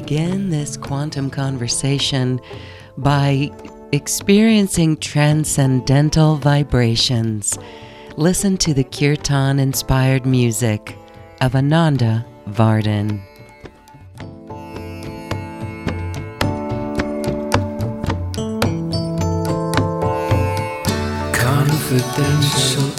begin this quantum conversation by experiencing transcendental vibrations. Listen to the kirtan inspired music of Ananda Vardhan. Confidential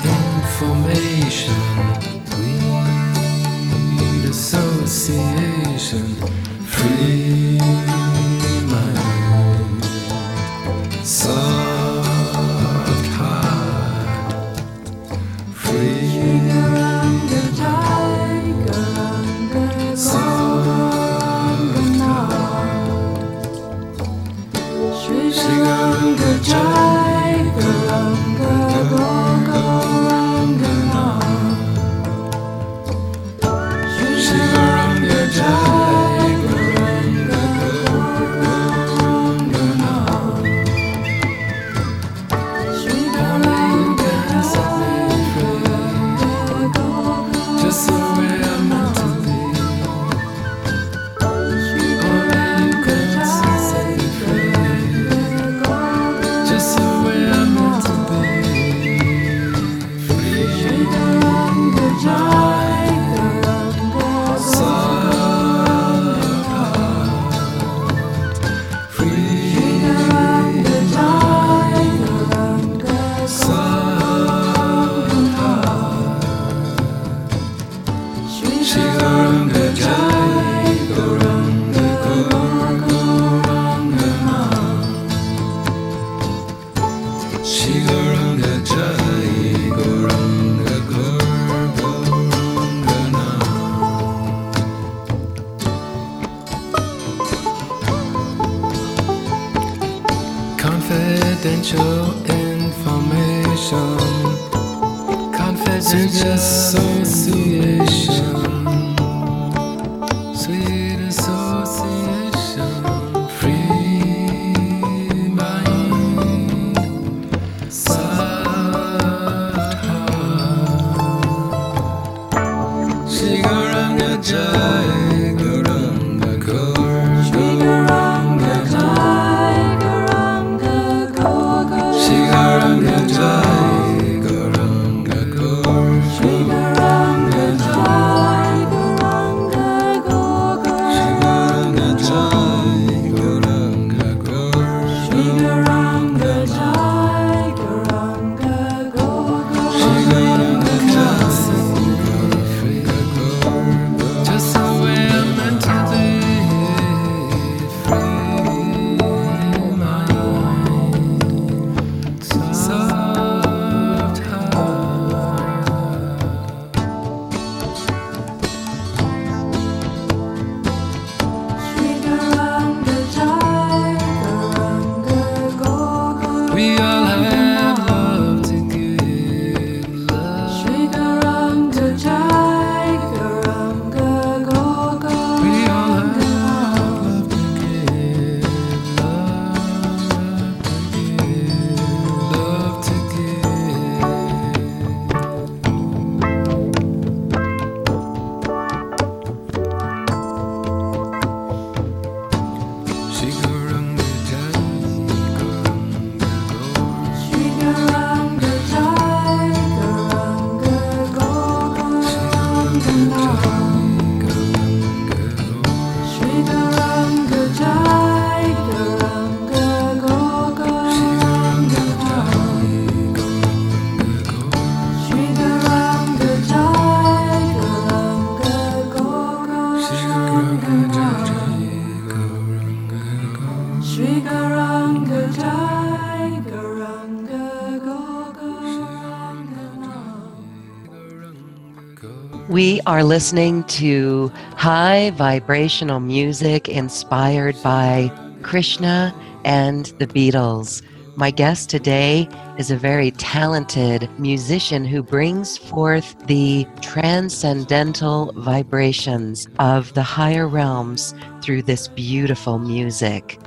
We are listening to high vibrational music inspired by Krishna and the Beatles. My guest today is a very talented musician who brings forth the transcendental vibrations of the higher realms through this beautiful music.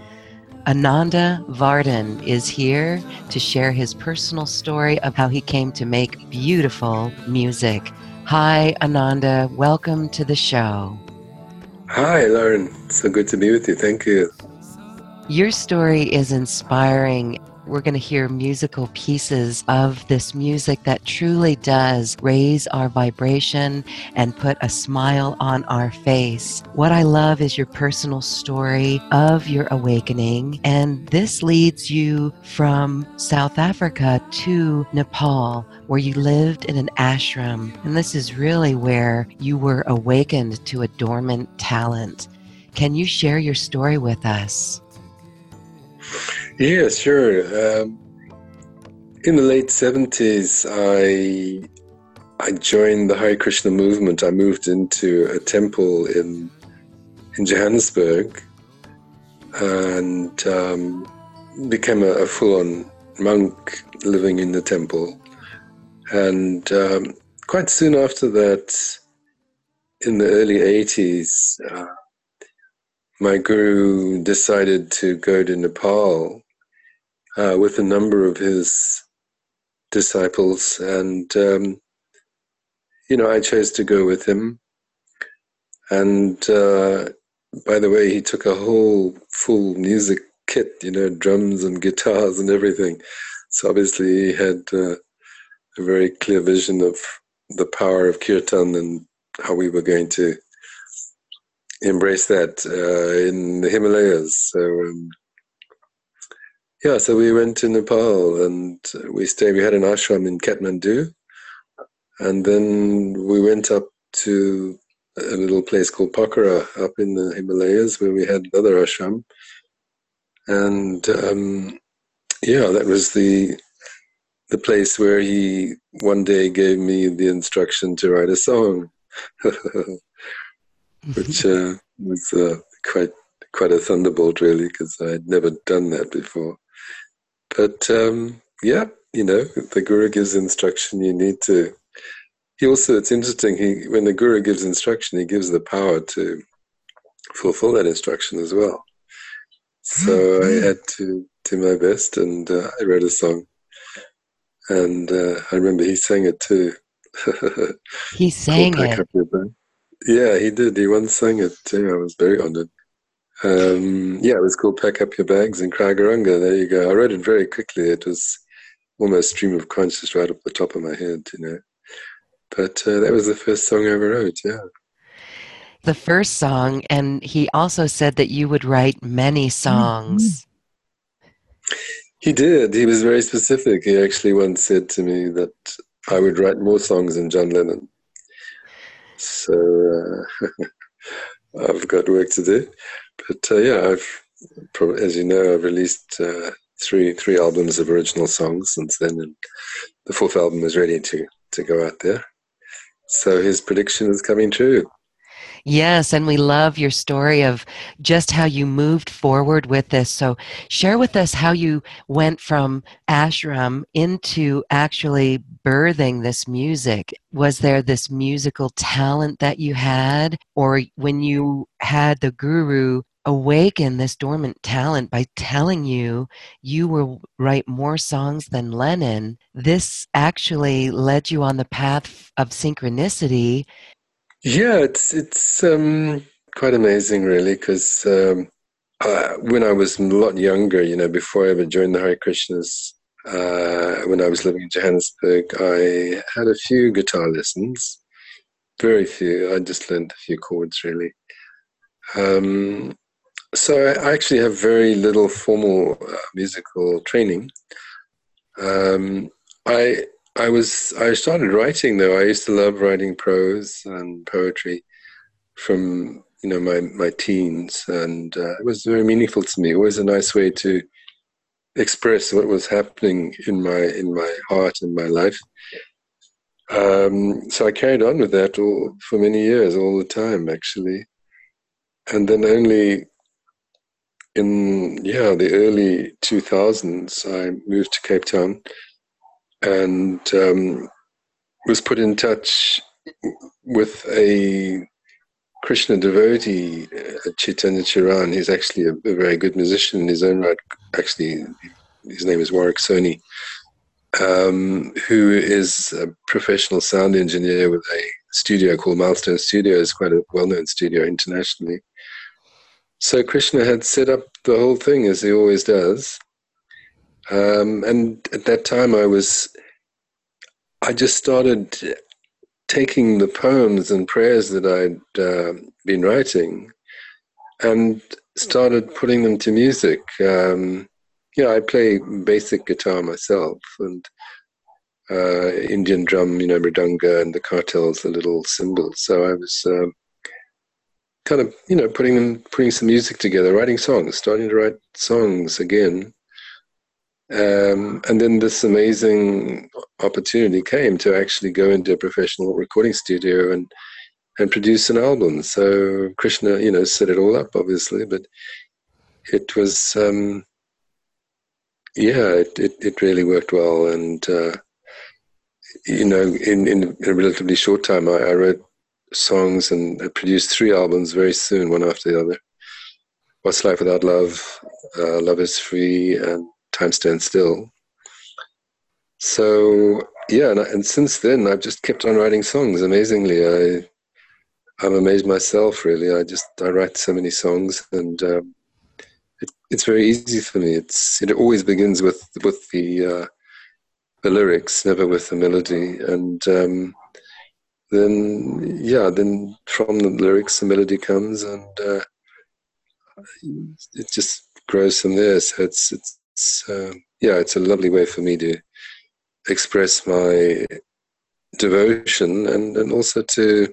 Ananda Vardhan is here to share his personal story of how he came to make beautiful music. Hi, Ananda. Welcome to the show. Hi, Lauren. So good to be with you. Thank you. Your story is inspiring we're going to hear musical pieces of this music that truly does raise our vibration and put a smile on our face. What I love is your personal story of your awakening, and this leads you from South Africa to Nepal, where you lived in an ashram. And this is really where you were awakened to a dormant talent. Can you share your story with us? Yeah, sure. Um, in the late seventies, I I joined the Hare Krishna movement. I moved into a temple in in Johannesburg and um, became a, a full-on monk living in the temple. And um, quite soon after that, in the early 80s, uh, my guru decided to go to Nepal uh, with a number of his disciples, and um, you know, I chose to go with him. And uh, by the way, he took a whole full music kit, you know, drums and guitars and everything. So obviously, he had uh, a very clear vision of the power of kirtan and how we were going to embrace that uh, in the Himalayas. So um, yeah, so we went to Nepal and we stayed. We had an ashram in Kathmandu, and then we went up to a little place called Pokhara up in the Himalayas where we had another ashram. And um, yeah, that was the the place where he one day gave me the instruction to write a song, which uh, was uh, quite quite a thunderbolt, really, because I'd never done that before. But um, yeah, you know, the guru gives instruction, you need to. He also, it's interesting. He when the guru gives instruction, he gives the power to fulfill that instruction as well. So I had to do my best, and uh, I wrote a song, and uh, I remember he sang it too. he sang it. Yeah, he did. He once sang it too. I was very honored. Um, yeah, it was called Pack Up Your Bags in Kragarunga. There you go. I wrote it very quickly. It was almost stream of consciousness right up the top of my head, you know. But uh, that was the first song I ever wrote, yeah. The first song, and he also said that you would write many songs. He did. He was very specific. He actually once said to me that I would write more songs than John Lennon. So uh, I've got work to do. But uh, yeah, I've, probably, as you know, I've released uh, three three albums of original songs since then, and the fourth album is ready to to go out there. So his prediction is coming true. Yes, and we love your story of just how you moved forward with this. So, share with us how you went from ashram into actually birthing this music. Was there this musical talent that you had, or when you had the guru awaken this dormant talent by telling you you will write more songs than Lennon, this actually led you on the path of synchronicity yeah, it's it's um, quite amazing, really, because um, uh, when I was a lot younger, you know, before I ever joined the Hare Krishnas, uh, when I was living in Johannesburg, I had a few guitar lessons, very few. I just learned a few chords, really. Um, so I actually have very little formal uh, musical training. Um, I I was I started writing though. I used to love writing prose and poetry from you know my my teens, and uh, it was very meaningful to me. It was a nice way to express what was happening in my in my heart and my life. Um, so I carried on with that all, for many years, all the time, actually. And then only in yeah the early 2000s, I moved to Cape Town and um, was put in touch with a Krishna devotee, uh, Chaitanya Charan. He's actually a, a, very good musician in his own right. Actually, his name is Warrick Sony, um, who is a professional sound engineer with a studio called Milestone Studios, quite a well-known studio internationally. So Krishna had set up the whole thing as he always does. Um, and at that time, I was, I just started taking the poems and prayers that I'd uh, been writing and started putting them to music. Um, yeah, I play basic guitar myself and uh, Indian drum, you know, mridanga and the kartals, the little cymbals. So I was um, kind of, you know, putting them, putting some music together, writing songs, starting to write songs again. Um, and then this amazing opportunity came to actually go into a professional recording studio and and produce an album. So Krishna, you know, set it all up, obviously, but it was, um, yeah, it, it, it, really worked well. And, uh, you know, in, in a relatively short time, I, I wrote songs and I produced three albums very soon, one after the other. What's Life Without Love, uh, Love is Free, and time stands still. So yeah, and, and, since then I've just kept on writing songs. Amazingly, I I'm amazed myself. Really, I just I write so many songs, and um, it, it's very easy for me. It's it always begins with with the uh, the lyrics, never with the melody, and um, then yeah, then from the lyrics the melody comes, and uh, it just grows from there. So it's it's it's uh, yeah, it's a lovely way for me to express my devotion and, and also to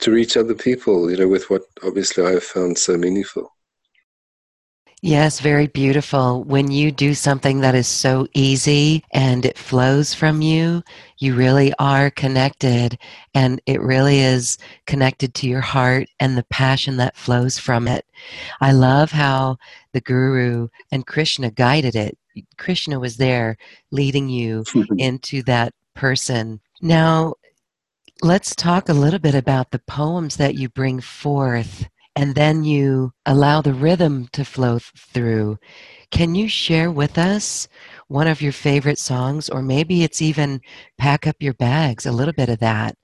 to reach other people, you know, with what obviously I have found so meaningful. Yes, very beautiful. When you do something that is so easy and it flows from you, you really are connected and it really is connected to your heart and the passion that flows from it. I love how the Guru and Krishna guided it. Krishna was there leading you mm-hmm. into that person. Now, let's talk a little bit about the poems that you bring forth and then you allow the rhythm to flow through. Can you share with us one of your favorite songs, or maybe it's even Pack Up Your Bags, a little bit of that?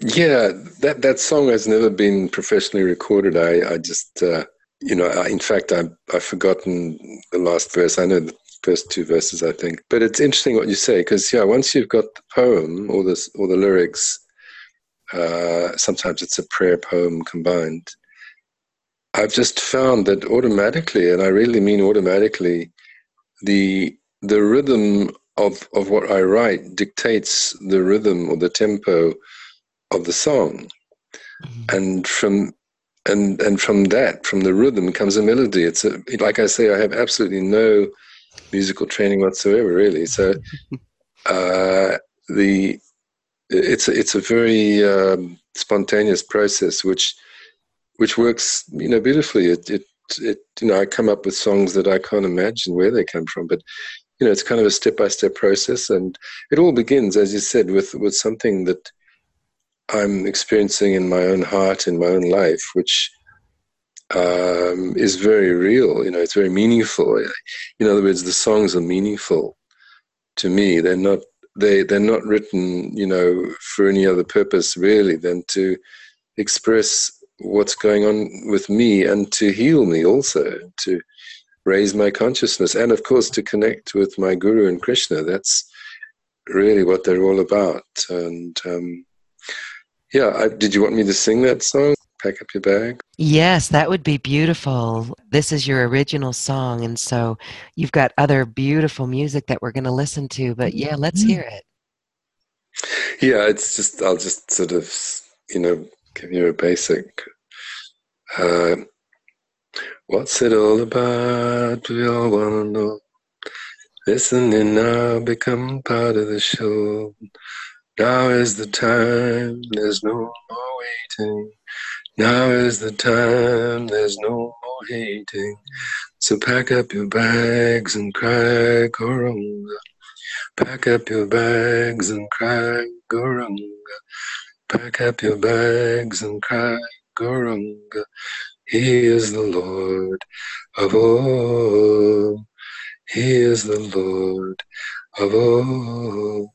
Yeah, that, that song has never been professionally recorded. I, I just, uh, you know, I, in fact, I, I've forgotten the last verse. I know the first two verses, I think. But it's interesting what you say, because, yeah, once you've got the poem or the, or the lyrics, uh, sometimes it's a prayer poem combined I've just found that automatically, and I really mean automatically, the the rhythm of of what I write dictates the rhythm or the tempo of the song, mm-hmm. and from and and from that, from the rhythm comes a melody. It's a, like I say, I have absolutely no musical training whatsoever, really. So uh, the it's a, it's a very um, spontaneous process, which which works, you know, beautifully. It, it, it, you know, I come up with songs that I can't imagine where they come from, but you know, it's kind of a step-by-step process, and it all begins, as you said, with with something that I'm experiencing in my own heart, in my own life, which um, is very real. You know, it's very meaningful. In other words, the songs are meaningful to me. They're not they they're not written, you know, for any other purpose really than to express what's going on with me and to heal me also, to raise my consciousness, and of course to connect with my Guru and Krishna. That's really what they're all about. And um, yeah, I, did you want me to sing that song? Pack up your bag? Yes, that would be beautiful. This is your original song, and so you've got other beautiful music that we're going to listen to. But yeah, let's hear it. Yeah, it's just, I'll just sort of, you know, give you a basic. Uh, what's it all about? We all want to know. Listening now, become part of the show. Now is the time, there's no more waiting. Now is the time, there's no more hating. So pack up your bags and cry Gauranga. Pack up your bags and cry Gauranga. Pack up your bags and cry Gauranga. He is the Lord of all. He is the Lord of all.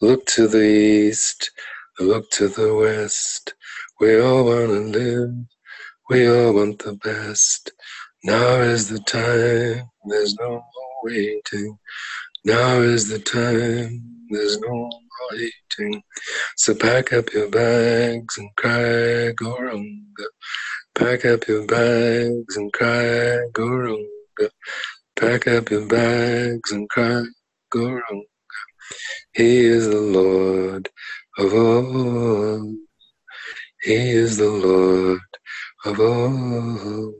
Look to the east, look to the west. We all want to live, we all want the best. Now is the time, there's no more waiting. Now is the time, there's no hating. So pack up your bags and cry Gauranga. Pack up your bags and cry Gauranga. Pack up your bags and cry Gauranga. He is the Lord of all. He is the Lord of all.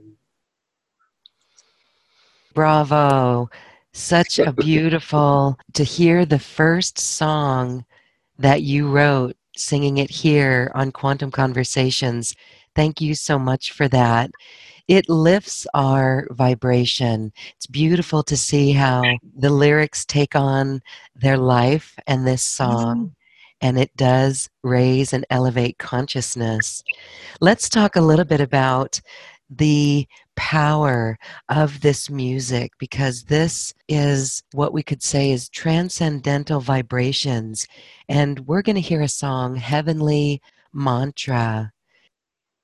Bravo. Such a beautiful to hear the first song that you wrote, singing it here on Quantum Conversations. Thank you so much for that. It lifts our vibration. It's beautiful to see how the lyrics take on their life and this song, mm-hmm. and it does raise and elevate consciousness. Let's talk a little bit about the power of this music because this is what we could say is transcendental vibrations. And we're going to hear a song, Heavenly Mantra.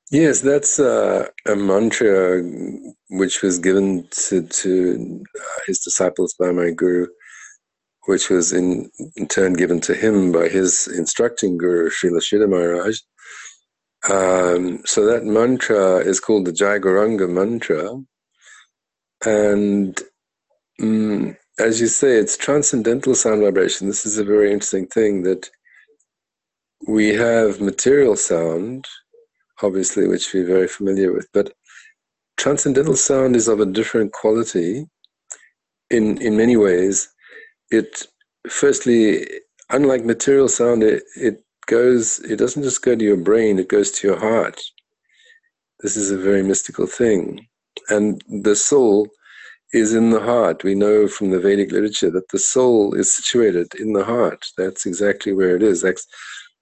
Yes, that's uh, a mantra which was given to, to uh, his disciples by my guru, which was in, in turn given to him by his instructing guru, Srila Sridhar Maharaj. Um, so that mantra is called the Jai Gauranga mantra. And mm, as you say, it's transcendental sound vibration. This is a very interesting thing that we have material sound, obviously, which we're very familiar with, but transcendental sound is of a different quality in, in many ways. It, firstly, unlike material sound, it, it goes, it doesn't just go to your brain, it goes to your heart. This is a very mystical thing. And the soul is in the heart. We know from the Vedic literature that the soul is situated in the heart. That's exactly where it is. That's,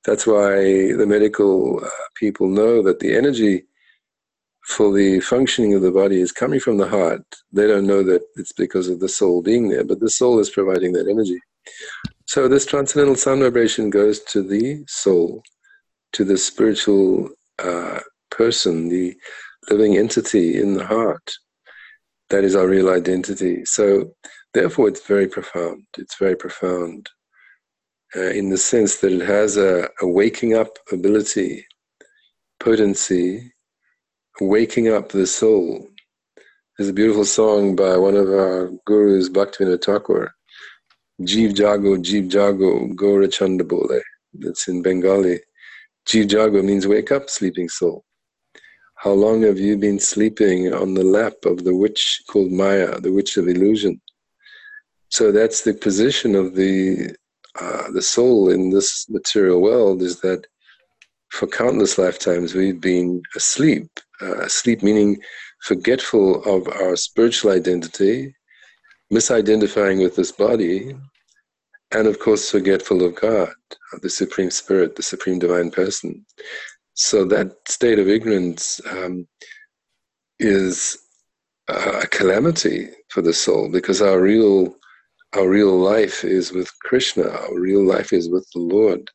that's why the medical uh, people know that the energy for the functioning of the body is coming from the heart. They don't know that it's because of the soul being there, but the soul is providing that energy. So this transcendental sound vibration goes to the soul, to the spiritual uh, person, the living entity in the heart. That is our real identity. So therefore, it's very profound. It's very profound uh, in the sense that it has a, a waking up ability, potency, waking up the soul. There's a beautiful song by one of our gurus, Bhaktivinoda Thakur, Jeev Jago, Jeev Jago, Gora Chandabole. That's in Bengali. Jeev Jago means wake up, sleeping soul. How long have you been sleeping on the lap of the witch called Maya, the witch of illusion? So that's the position of the uh, the soul in this material world is that for countless lifetimes we've been asleep. Uh, asleep meaning forgetful of our spiritual identity, misidentifying with this body, and of course forgetful of God, of the Supreme Spirit, the Supreme Divine Person. So that state of ignorance um, is a calamity for the soul because our real our real life is with Krishna, our real life is with the Lord.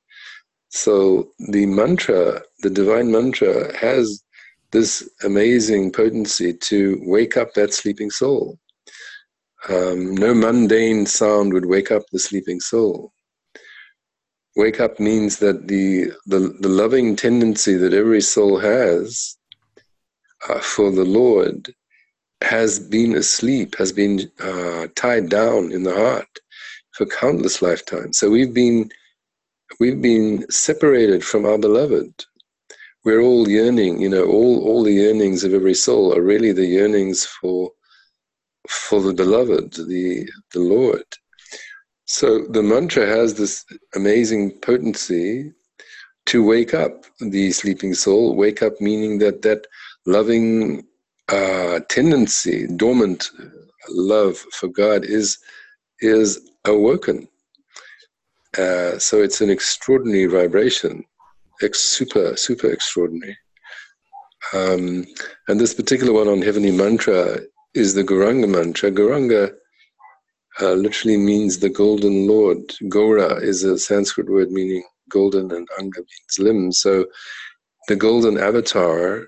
So the mantra, the divine mantra, has this amazing potency to wake up that sleeping soul. Um, no mundane sound would wake up the sleeping soul. Wake up means that the, the, the loving tendency that every soul has uh, for the Lord has been asleep, has been uh, tied down in the heart for countless lifetimes. So we've been we've been separated from our beloved. We're all yearning, you know, all, all the yearnings of every soul are really the yearnings for for the beloved, the the Lord. So the mantra has this amazing potency to wake up the sleeping soul. Wake up meaning that that loving uh, tendency, dormant love for God, is is awoken. Uh, so it's an extraordinary vibration, ex- super super extraordinary. Um, and this particular one on heavenly mantra is the Gauranga mantra. Gauranga uh, literally means the golden lord. Gora is a Sanskrit word meaning golden, and Anga means limb. So the golden avatar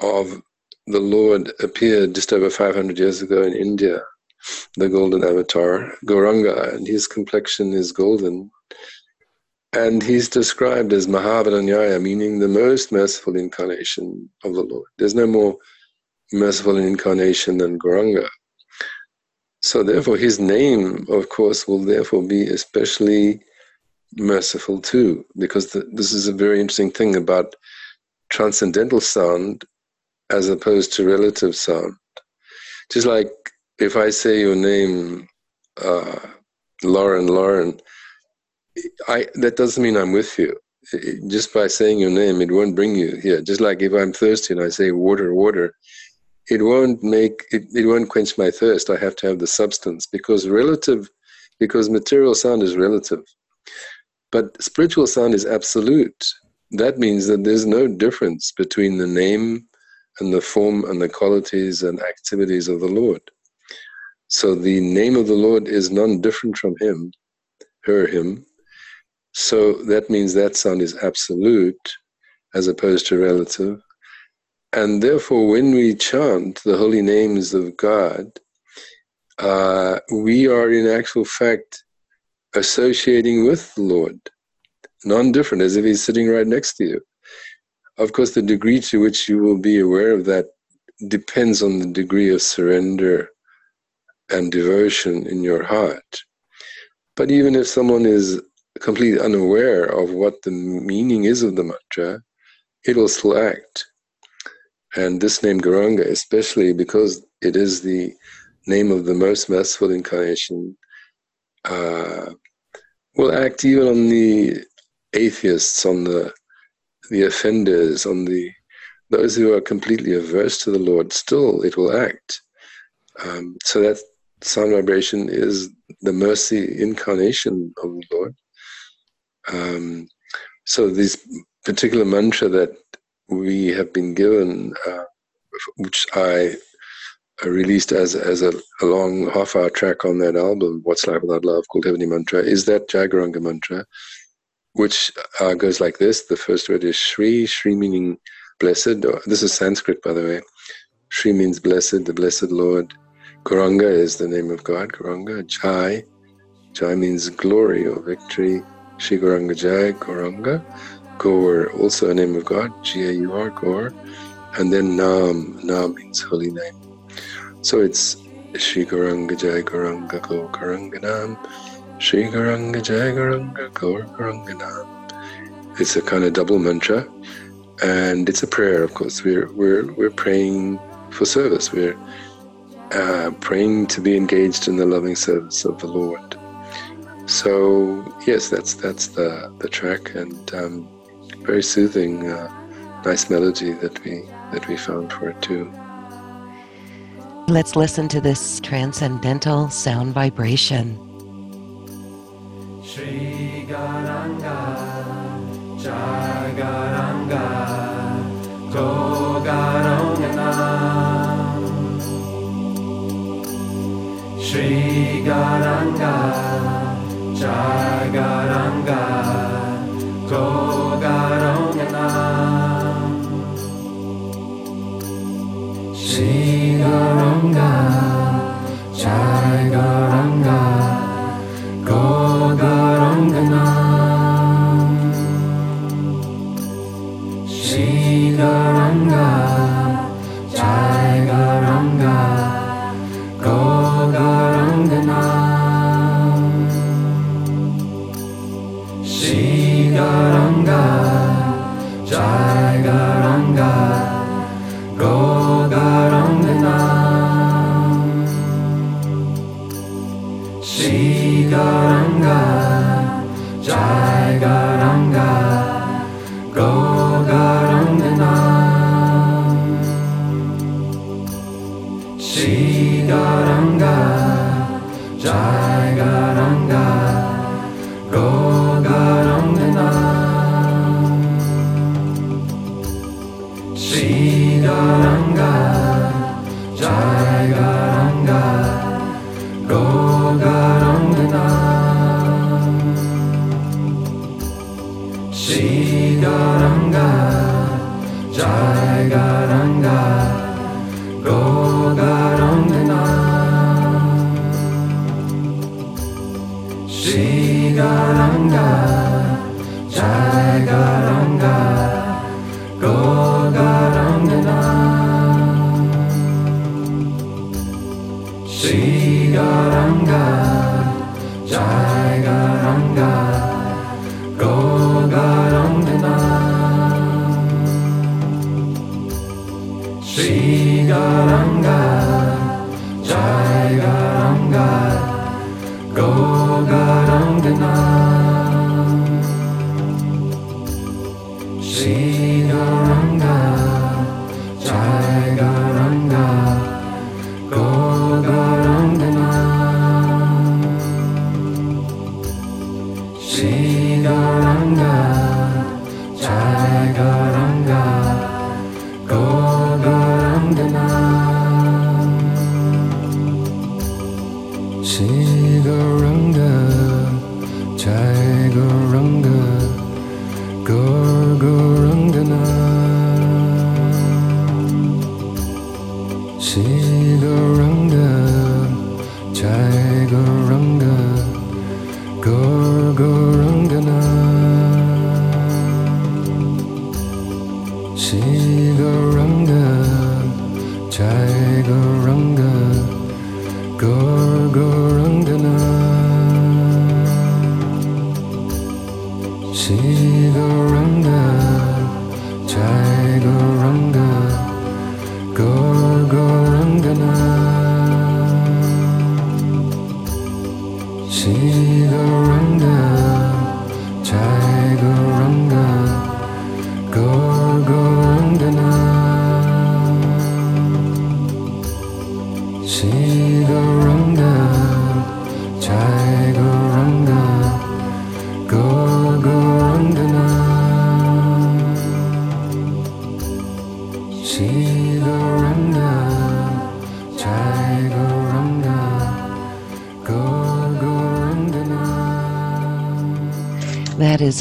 of the Lord appeared just over 500 years ago in India, the golden avatar, Gauranga, and his complexion is golden. And he's described as Mahavadanyaya, meaning the most merciful incarnation of the Lord. There's no more merciful incarnation than Gauranga. So therefore, his name, of course, will therefore be especially merciful too, because the, this is a very interesting thing about transcendental sound as opposed to relative sound. Just like if I say your name, uh, Lauren, Lauren, I that doesn't mean I'm with you. It, just by saying your name, it won't bring you here. Just like if I'm thirsty and I say water, water, it won't make it, it won't quench my thirst. I have to have the substance because relative, because material sound is relative, but spiritual sound is absolute. That means that there's no difference between the name and the form and the qualities and activities of the Lord. So the name of the Lord is none different from him, her, him. So that means that sound is absolute as opposed to relative. And therefore, when we chant the holy names of God, uh, we are in actual fact associating with the Lord, non different, as if He's sitting right next to you. Of course, the degree to which you will be aware of that depends on the degree of surrender and devotion in your heart. But even if someone is completely unaware of what the meaning is of the mantra, it will still act. And this name Gauranga, especially because it is the name of the most merciful incarnation, uh, will act even on the atheists, on the the offenders, on the those who are completely averse to the Lord, still it will act. Um, so that sound vibration is the mercy incarnation of the Lord. Um, so this particular mantra that we have been given, uh, which I released as as a, a long half hour track on that album, What's Life Without Love, called Heavenly Mantra, is that Jai Gauranga mantra which uh, goes like this. The first word is Shri, Shri meaning blessed. This is Sanskrit, by the way. Shri means blessed, the blessed Lord. Gauranga is the name of God, Gauranga. Jai, Jai means glory or victory. Shri Gauranga Jai, Gauranga. Gaur, also a name of God, G-A-U-R, Gaur. And then Nam, Nam means holy name. So it's Shri Gauranga Jai, Gauranga, Gaur, Gauranga. Shri Gauranga Jai Gauranga Gaur It's a kind of double mantra, and it's a prayer. Of course, we're we're we're praying for service. We're uh, praying to be engaged in the loving service of the Lord. So yes, that's that's the the track, and um, very soothing, uh, nice melody that we that we found for it too. Let's listen to this transcendental sound vibration. Shri Gauranga, Jai Gauranga, Go Garangana. Shri Gauranga, Jai Gauranga, Shri Gauranga,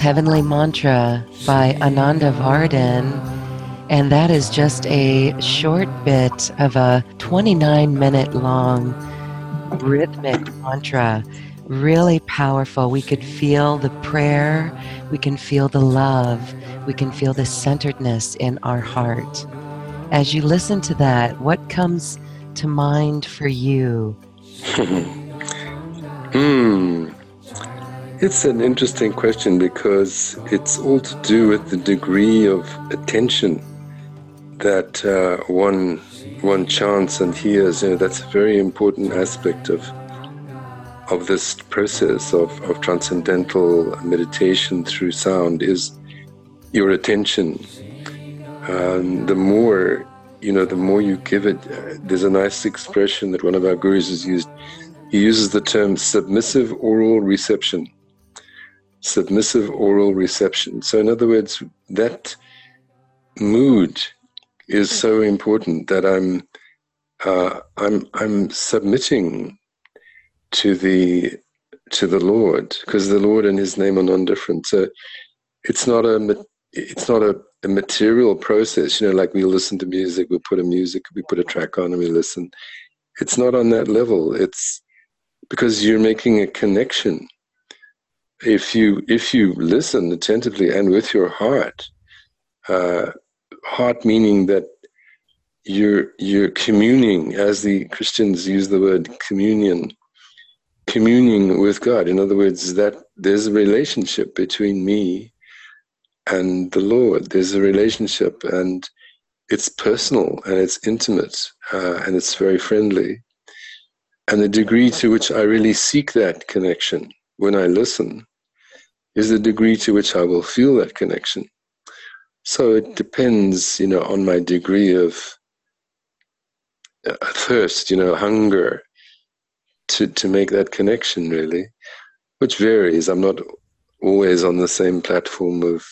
Heavenly Mantra by Ananda Vardhan. And that is just a short bit of a 29 minute long rhythmic mantra. Really powerful. We could feel the prayer, we can feel the love, we can feel the centeredness in our heart. As you listen to that, what comes to mind for you? It's an interesting question because it's all to do with the degree of attention that uh, one one chants and hears. You know, that's a very important aspect of of this process of, of transcendental meditation through sound is your attention. Um, the more you know, the more you give it. Uh, there's a nice expression that one of our gurus has used. He uses the term submissive oral reception. Submissive oral reception. So, in other words, that mood is so important that I'm uh, I'm I'm submitting to the to the Lord because the Lord and His name are non-different. So it's not a it's not a, a material process. You know, like we listen to music, we put a music, we put a track on, and we listen. It's not on that level. It's because you're making a connection. If you if you listen attentively and with your heart, uh, heart meaning that you're you're communing, as the Christians use the word communion, communing with God. In other words, that there's a relationship between me and the Lord. There's a relationship, and it's personal and it's intimate uh, and it's very friendly. And the degree to which I really seek that connection when I listen is the degree to which I will feel that connection. So it depends, you know, on my degree of a thirst, you know, hunger to to make that connection really, which varies. I'm not always on the same platform of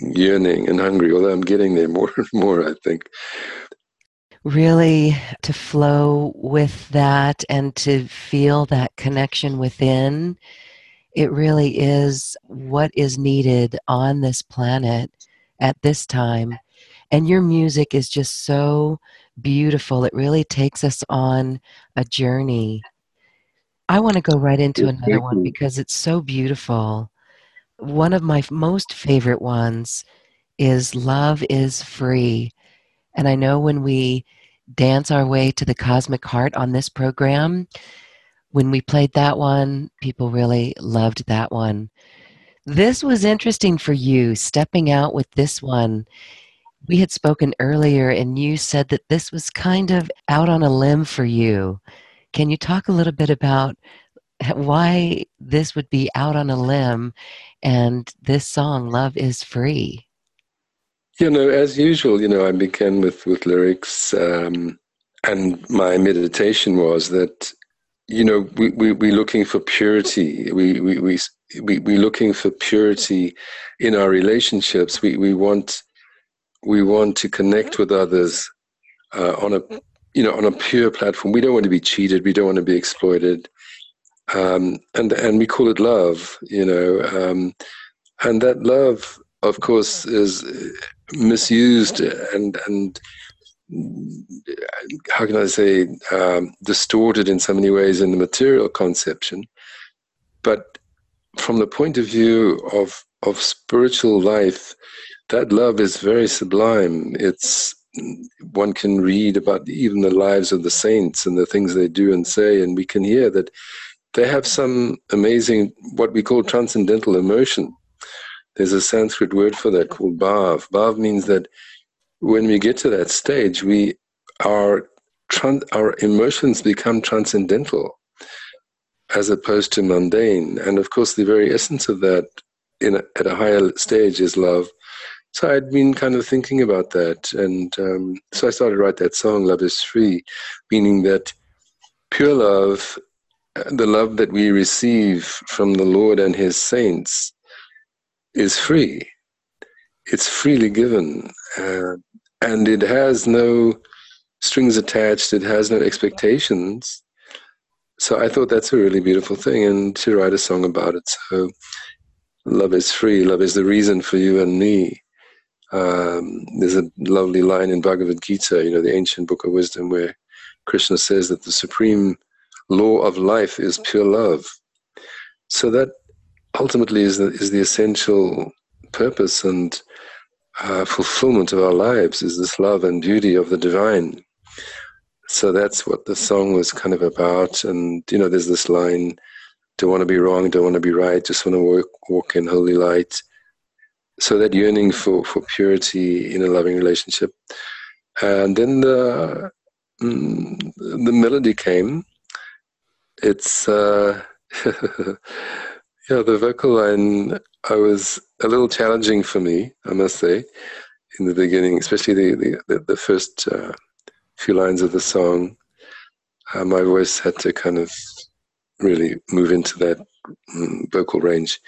yearning and hungry, although I'm getting there more and more, I think. Really to flow with that and to feel that connection within, it really is what is needed on this planet at this time. And your music is just so beautiful. It really takes us on a journey. I want to go right into another one because it's so beautiful. One of my most favorite ones is Love is Free. And I know when we dance our way to the cosmic heart on this program, when we played that one, people really loved that one. This was interesting for you, stepping out with this one. We had spoken earlier, and you said that this was kind of out on a limb for you. Can you talk a little bit about why this would be out on a limb and this song, Love is Free? You know, as usual, you know, I began with, with lyrics, um, and my meditation was that, you know, we, we, we're looking for purity. We, we, we, we, we're looking for purity in our relationships. We, we want we want to connect with others uh, on a you know on a pure platform. We don't want to be cheated. We don't want to be exploited, um, and and we call it love. You know, um, and that love, of course, is misused and and how can I say um, distorted in so many ways in the material conception, but from the point of view of of spiritual life, that love is very sublime. It's one can read about even the lives of the saints and the things they do and say, and we can hear that they have some amazing, what we call transcendental emotion. There's a Sanskrit word for that called bhav. Bhav means that when we get to that stage, we our our emotions become transcendental as opposed to mundane. And of course, the very essence of that in a, at a higher stage is love. So I'd been kind of thinking about that, and um, so I started to write that song, "Love Is Free," meaning that pure love, the love that we receive from the Lord and His saints, is free. It's freely given, uh, and it has no strings attached. It has no expectations. So I thought that's a really beautiful thing, and to write a song about it. So love is free. Love is the reason for you and me um, there's a lovely line in Bhagavad Gita, you know, the ancient book of wisdom, where Krishna says that the supreme law of life is pure love. So that ultimately is the, is the essential purpose and uh, fulfillment of our lives is this love and beauty of the divine. So that's what the song was kind of about. And, you know, there's this line don't want to be wrong, don't want to be right, just want to walk, walk in holy light so that yearning for, for purity in a loving relationship. And then the, mm, the melody came. It's, uh, yeah, the vocal line I was a little challenging for me, I must say, in the beginning, especially the, the, the first uh, few lines of the song. Uh, my voice had to kind of really move into that mm, vocal range.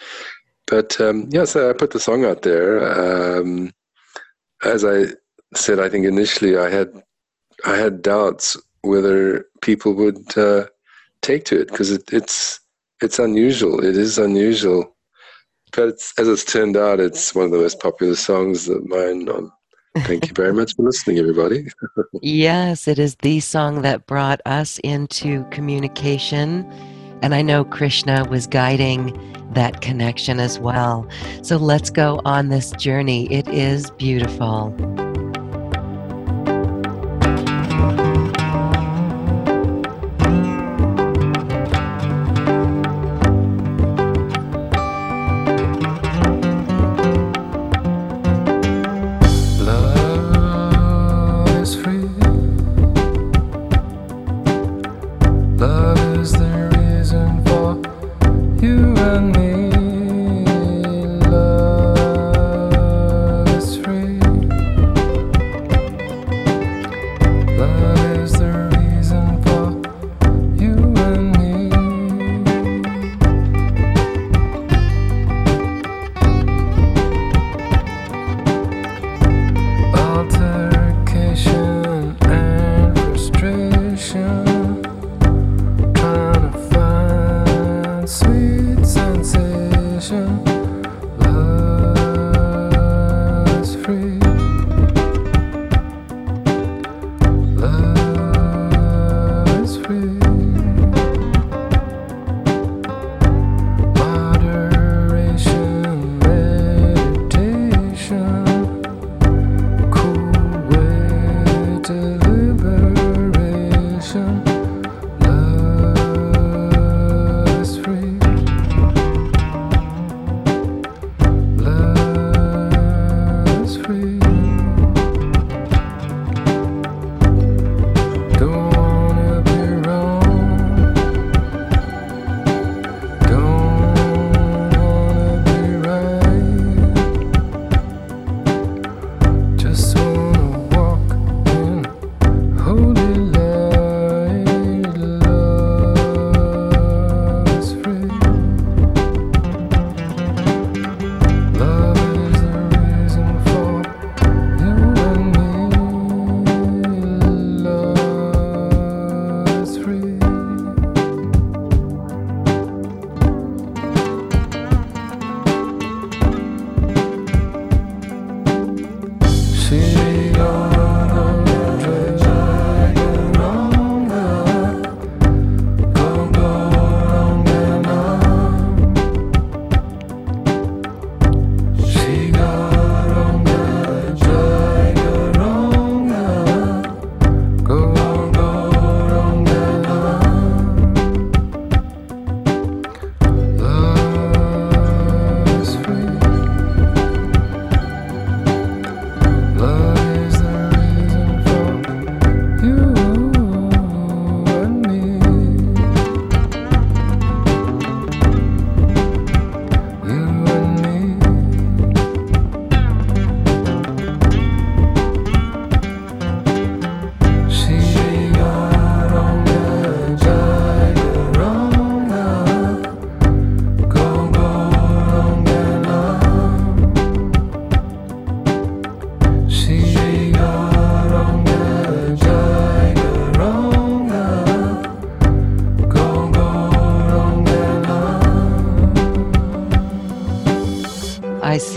But um, yeah, so I put the song out there. Um, as I said, I think initially I had I had doubts whether people would uh, take to it because it, it's it's unusual. It is unusual, but it's, as it's turned out, it's one of the most popular songs of mine. On thank you very much for listening, everybody. yes, it is the song that brought us into communication and I know Krishna was guiding that connection as well. So let's go on this journey. It is beautiful.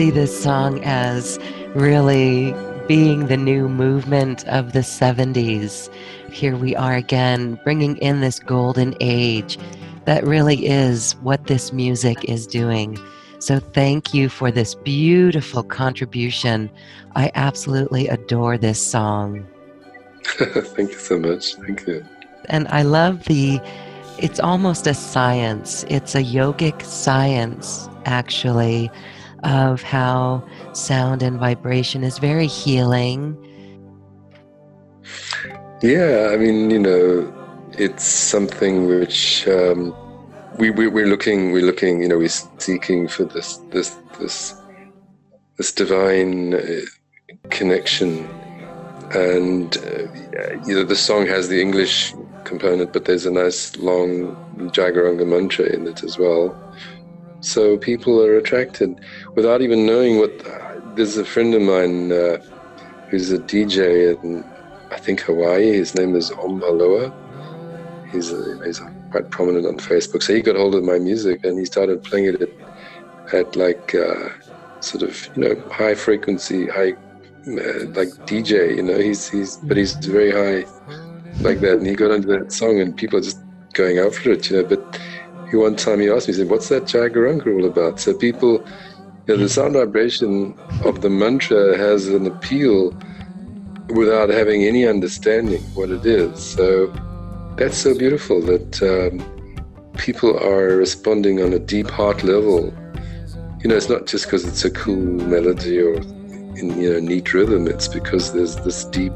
See this song as really being the new movement of the 70s. Here we are again, bringing in this golden age. That really is what this music is doing. So, thank you for this beautiful contribution. I absolutely adore this song. Thank you so much. Thank you. And I love the, it's almost a science, it's a yogic science, actually, of how sound and vibration is very healing. Yeah, I mean, you know, it's something which um, we, we we're looking we're looking you know we're seeking for this this this this divine uh, connection and uh, you know the song has the English component, but there's a nice long Jai Gauranga mantra in it as well. So people are attracted without even knowing what. There's a friend of mine uh, who's a DJ in I think Hawaii. His name is Om Aloha. He's a, he's a quite prominent on Facebook. So he got hold of my music and he started playing it at, at like uh, sort of you know high frequency, high uh, like DJ. You know, he's he's but he's very high like that, and he got into that song, and people are just going for it. You know, but one time he asked me, he said, "What's that Jai Gauranga all about?" So people. You know, the sound vibration of the mantra has an appeal without having any understanding what it is. So that's so beautiful that um, people are responding on a deep heart level. You know, it's not just because it's a cool melody or in you know neat rhythm. It's because there's this deep,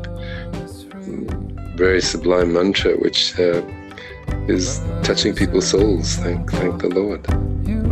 very sublime mantra which uh, is touching people's souls. Thank, thank the Lord.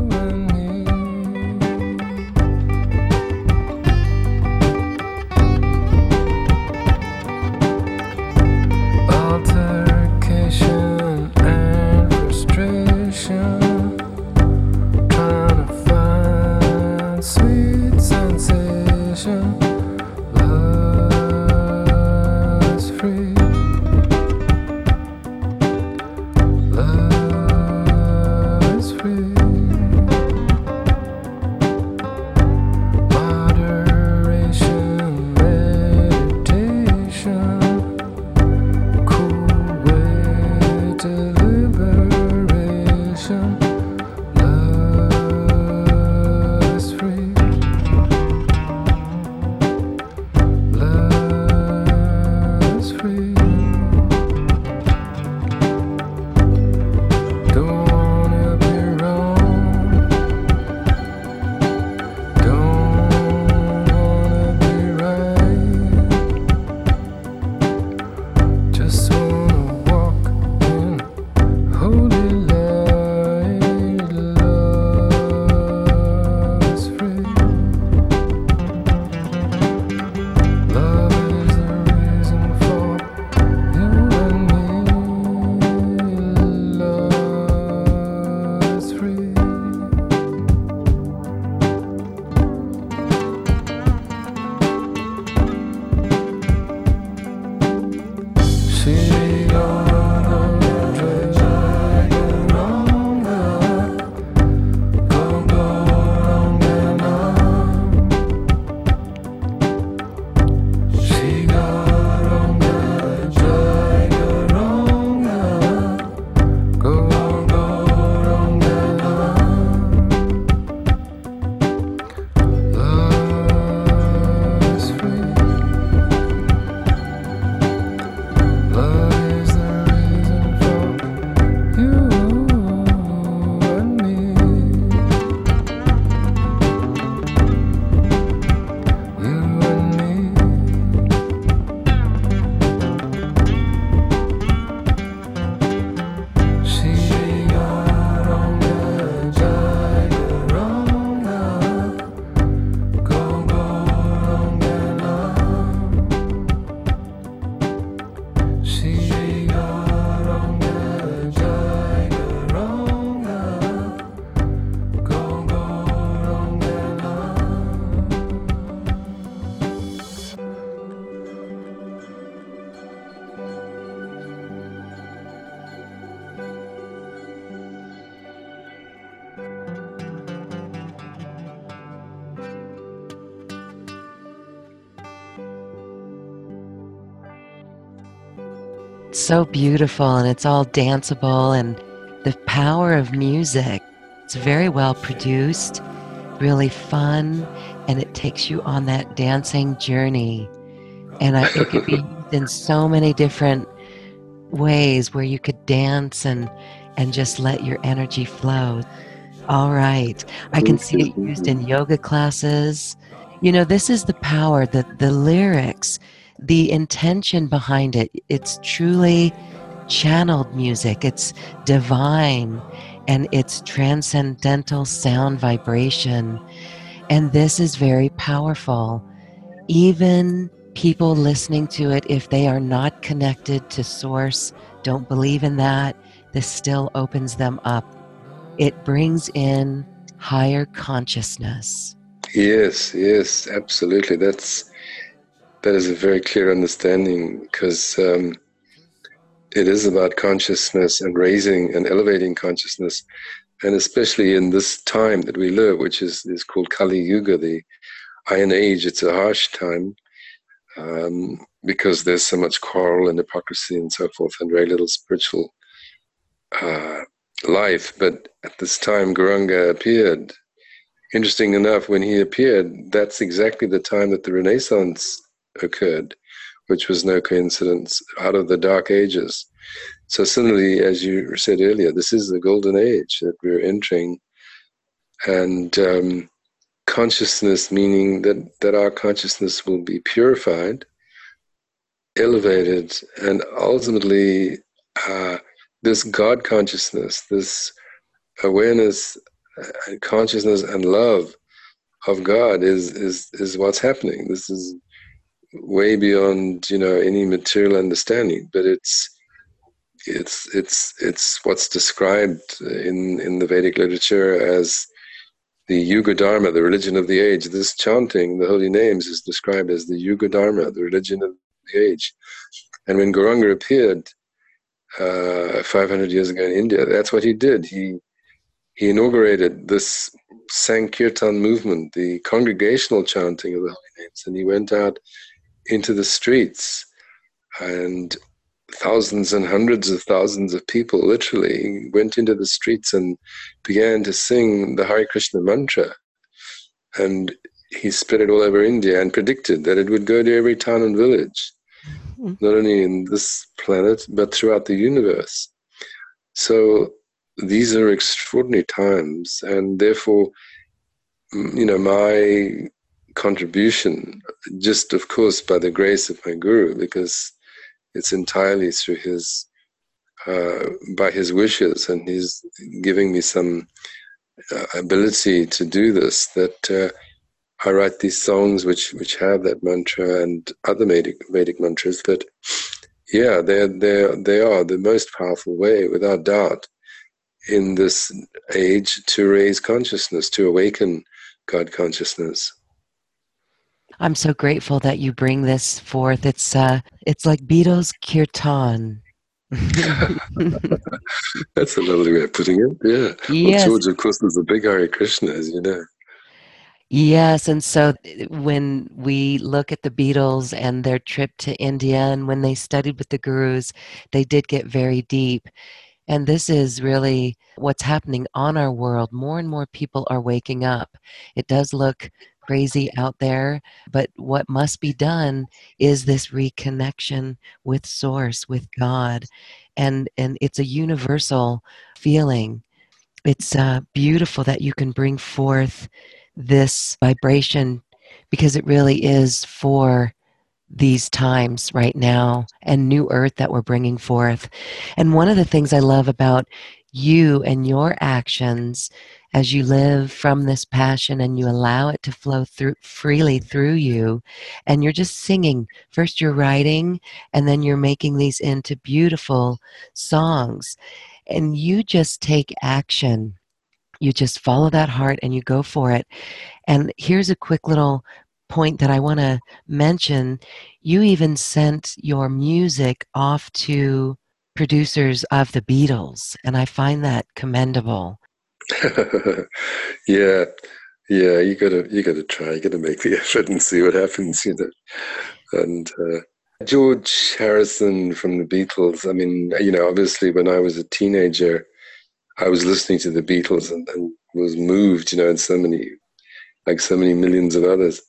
So beautiful and it's all danceable and the power of music. It's very well produced, really fun, and it takes you on that dancing journey. And I, think it could be used in so many different ways where you could dance and and just let your energy flow. All right. I can see it used in yoga classes. You know, this is the power, the the lyrics, the intention behind it. It's truly channeled music. It's divine and it's transcendental sound vibration. And this is very powerful. Even people listening to it, if they are not connected to Source, don't believe in that, this still opens them up. It brings in higher consciousness. Yes, yes, absolutely. That's that is a very clear understanding because um, it is about consciousness and raising and elevating consciousness, and especially in this time that we live, which is is called Kali Yuga, the Iron Age. It's a harsh time um, because there's so much quarrel and hypocrisy and so forth, and very little spiritual uh, life. But at this time, Gauranga appeared. Interesting enough, when he appeared, that's exactly the time that the Renaissance occurred, which was no coincidence, out of the Dark Ages. So, similarly, as you said earlier, this is the golden age that we're entering. And um, consciousness, meaning that, that our consciousness will be purified, elevated, and ultimately uh, this God consciousness, this awareness and consciousness and love of God is is is what's happening. This is way beyond you know any material understanding, but it's it's it's it's what's described in in the Vedic literature as the Yuga Dharma, the religion of the age. This chanting the holy names is described as the Yuga Dharma, the religion of the age. And when Gauranga appeared uh, 500 years ago in India, that's what he did. He he inaugurated this Sankirtan movement, the congregational chanting of the holy names, and he went out into the streets and thousands and hundreds of thousands of people literally went into the streets and began to sing the Hare Krishna mantra. And he spread it all over India and predicted that it would go to every town and village, mm-hmm. not only in this planet, but throughout the universe. So these are extraordinary times, and therefore, you know, my contribution, just of course by the grace of my guru, because it's entirely through his, uh, by his wishes, and he's giving me some uh, ability to do this. That uh, I write these songs which which have that mantra and other Vedic, Vedic mantras. But yeah, they they they are the most powerful way, without doubt, in this age to raise consciousness, to awaken God consciousness. I'm so grateful that you bring this forth. It's uh, it's like Beatles kirtan. That's a lovely way of putting it. Yeah. Yes. Well, George, of course, is a big Hare Krishna, as you know. Yes, and so when we look at the Beatles and their trip to India, and when they studied with the gurus, they did get very deep. And this is really what's happening on our world. More and more people are waking up. It does look crazy out there. But what must be done is this reconnection with Source, with God. And, and it's a universal feeling. It's uh, beautiful that you can bring forth this vibration because it really is for these times right now and new earth that we're bringing forth. And one of the things I love about you and your actions as you live from this passion and you allow it to flow through freely through you and you're just singing. First you're writing and then you're making these into beautiful songs and you just take action. You just follow that heart and you go for it. And here's a quick little point that I want to mention. You even sent your music off to producers of the Beatles and I find that commendable yeah, yeah. You gotta you gotta try. You gotta make the effort and see what happens. You know, and uh, George Harrison from the Beatles. I mean, you know, obviously when I was a teenager, I was listening to the Beatles and, and was moved, you know, in so many, like so many millions of others.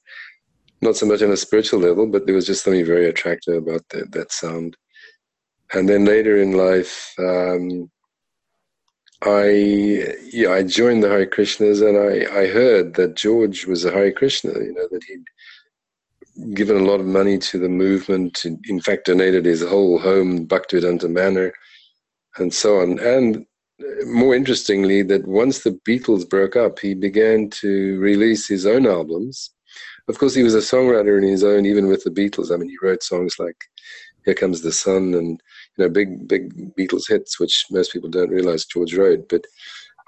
Not so much on a spiritual level, but there was just something very attractive about that, that sound. And then later in life, um, I yeah I joined the Hare Krishnas and I, I heard that George was a Hare Krishna, you know, that he'd given a lot of money to the movement, in fact donated his whole home, Bhaktivedanta Manor, and so on. And more interestingly, that once the Beatles broke up, he began to release his own albums. Of course, he was a songwriter in his own, even with the Beatles. I mean, he wrote songs like "Here Comes the Sun" and you know big, big Beatles hits, which most people don't realize George wrote. But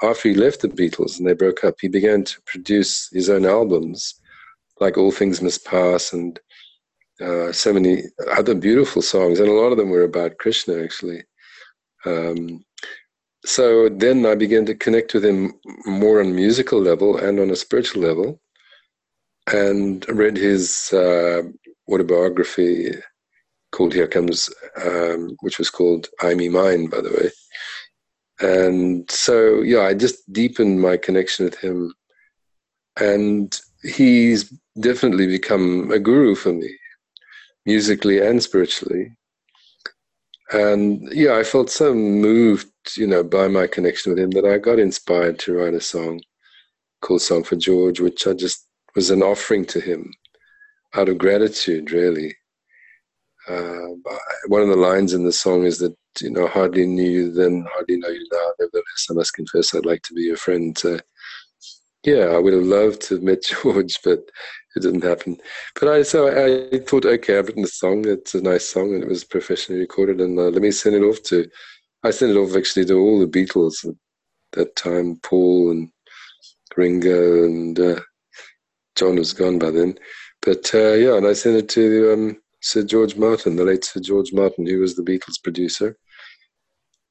after he left the Beatles and they broke up, he began to produce his own albums, like "All Things Must Pass" and uh, so many other beautiful songs, and a lot of them were about Krishna, actually. Um, so then I began to connect with him more on a musical level and on a spiritual level, and read his uh, autobiography called Here Comes, um, which was called I Me Mine, by the way. And so, yeah, I just deepened my connection with him. And he's definitely become a guru for me, musically and spiritually. And yeah, I felt so moved, you know, by my connection with him that I got inspired to write a song called Song for George, which I just was an offering to him out of gratitude, really. Uh, one of the lines in the song is that, you know, hardly knew you then, hardly know you now. Nevertheless, I must confess I'd like to be your friend. So, yeah, I would have loved to have met George, but it didn't happen. But I so I thought, okay, I've written a song. It's a nice song, and it was professionally recorded. And uh, let me send it off to. I sent it off actually to all the Beatles at that time. Paul and Ringo and uh, John was gone by then. But uh, yeah, and I sent it to um, Sir George Martin, the late Sir George Martin, who was the Beatles producer.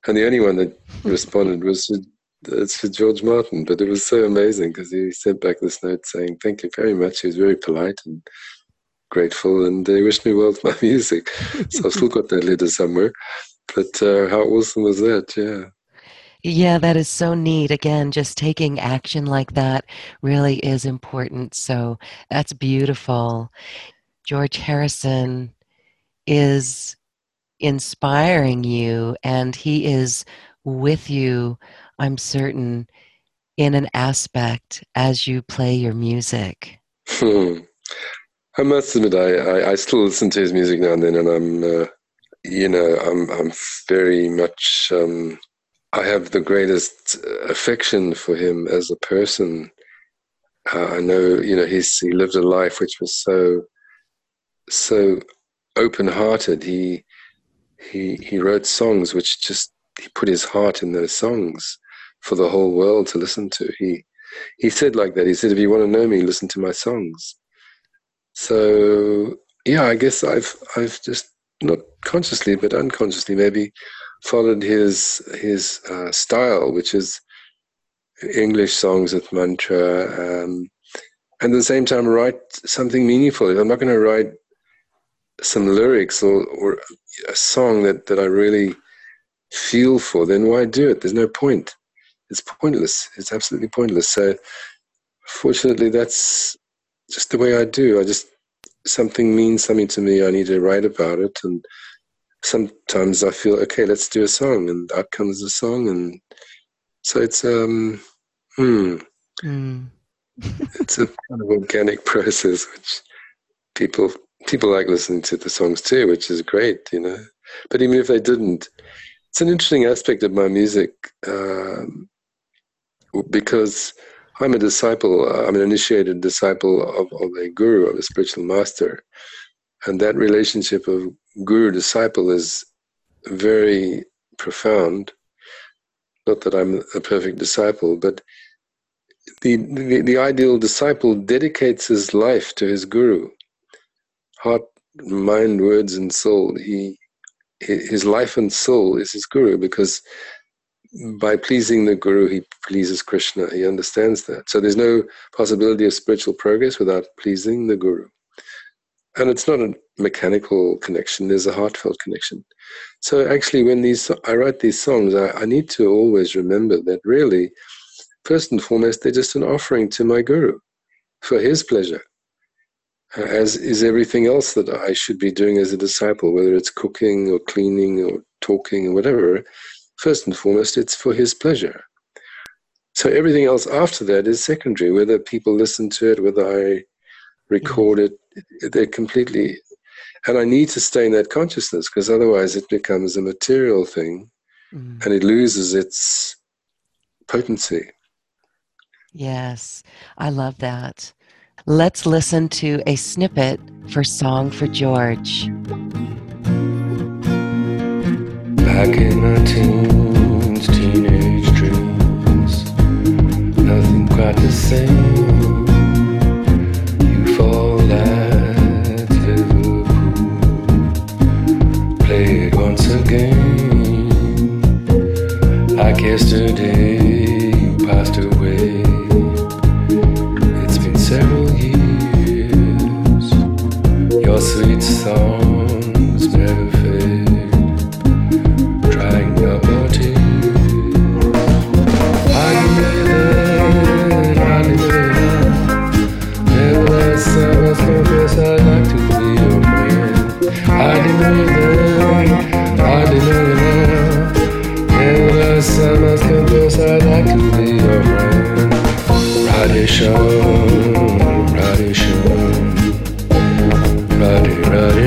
And the only one that responded was it's for George Martin, but it was so amazing because he sent back this note saying, Thank you very much. He was very polite and grateful, and he wished me well with my music. so I've still got that letter somewhere. But uh, how awesome was that? Yeah. Yeah, that is so neat. Again, just taking action like that really is important. So that's beautiful. George Harrison is inspiring you, and he is with you I'm certain, in an aspect as you play your music? Hmm. I must admit, I, I, I, still listen to his music now and then, and I'm, uh, you know, I'm, I'm very much, um, I have the greatest affection for him as a person. Uh, I know, you know, he's, he lived a life which was so, so open-hearted. He, he, he wrote songs which just, he put his heart in those songs for the whole world to listen to. He he said like that. He said, "If you want to know me, listen to my songs." So yeah, I guess I've I've just not consciously but unconsciously maybe followed his his uh, style, which is English songs with mantra, um, and at the same time write something meaningful. I'm not going to write some lyrics or, or a song that, that I really feel for, then why do it? There's no point it's pointless. It's absolutely pointless. So, fortunately, that's just the way I do. I just something means something to me. I need to write about it, and sometimes I feel okay. Let's do a song, and out comes the song, and so it's um, hmm, mm. it's a kind of organic process, which people people like listening to the songs too, which is great, you know. But even if they didn't, it's an interesting aspect of my music. Um, because I'm a disciple, I'm an initiated disciple of, of a guru, of a spiritual master. And that relationship of guru disciple is very profound. Not that I'm a perfect disciple, but the, the, the ideal disciple dedicates his life to his guru heart, mind, words, and soul. He, his life and soul is his guru because by pleasing the Guru, he pleases Krishna. He understands that. So there's no possibility of spiritual progress without pleasing the Guru. and it's not a mechanical connection. There's a heartfelt connection. So actually, when these I write these songs, I, I need to always remember that really, first and foremost, they're just an offering to my guru for his pleasure, as is everything else that I should be doing as a disciple, whether it's cooking or cleaning or talking or whatever. First and foremost, it's for his pleasure. So everything else after that is secondary, whether people listen to it, whether I record it, they're completely. And I need to stay in that consciousness because otherwise it becomes a material thing Mm. and it loses its potency. Yes, I love that. Let's listen to a snippet for Song for George. Back in my teens, teenage dreams, nothing quite the same. You fall at Liverpool, play it once again. Like yesterday, Your sweet songs never fade your must confess I'd like to be your man. I knew that, I knew that. Nevertheless, I must confess I'd like to be your friend. Radisham,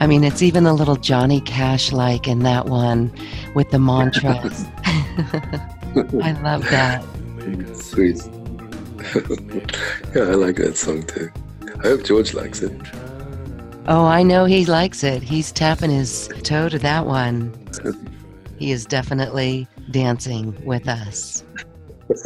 I mean, it's even a little Johnny Cash like in that one with the mantras. I love that. Sweet. yeah, I like that song too. I hope George likes it. Oh, I know he likes it. He's tapping his toe to that one. He is definitely dancing with us.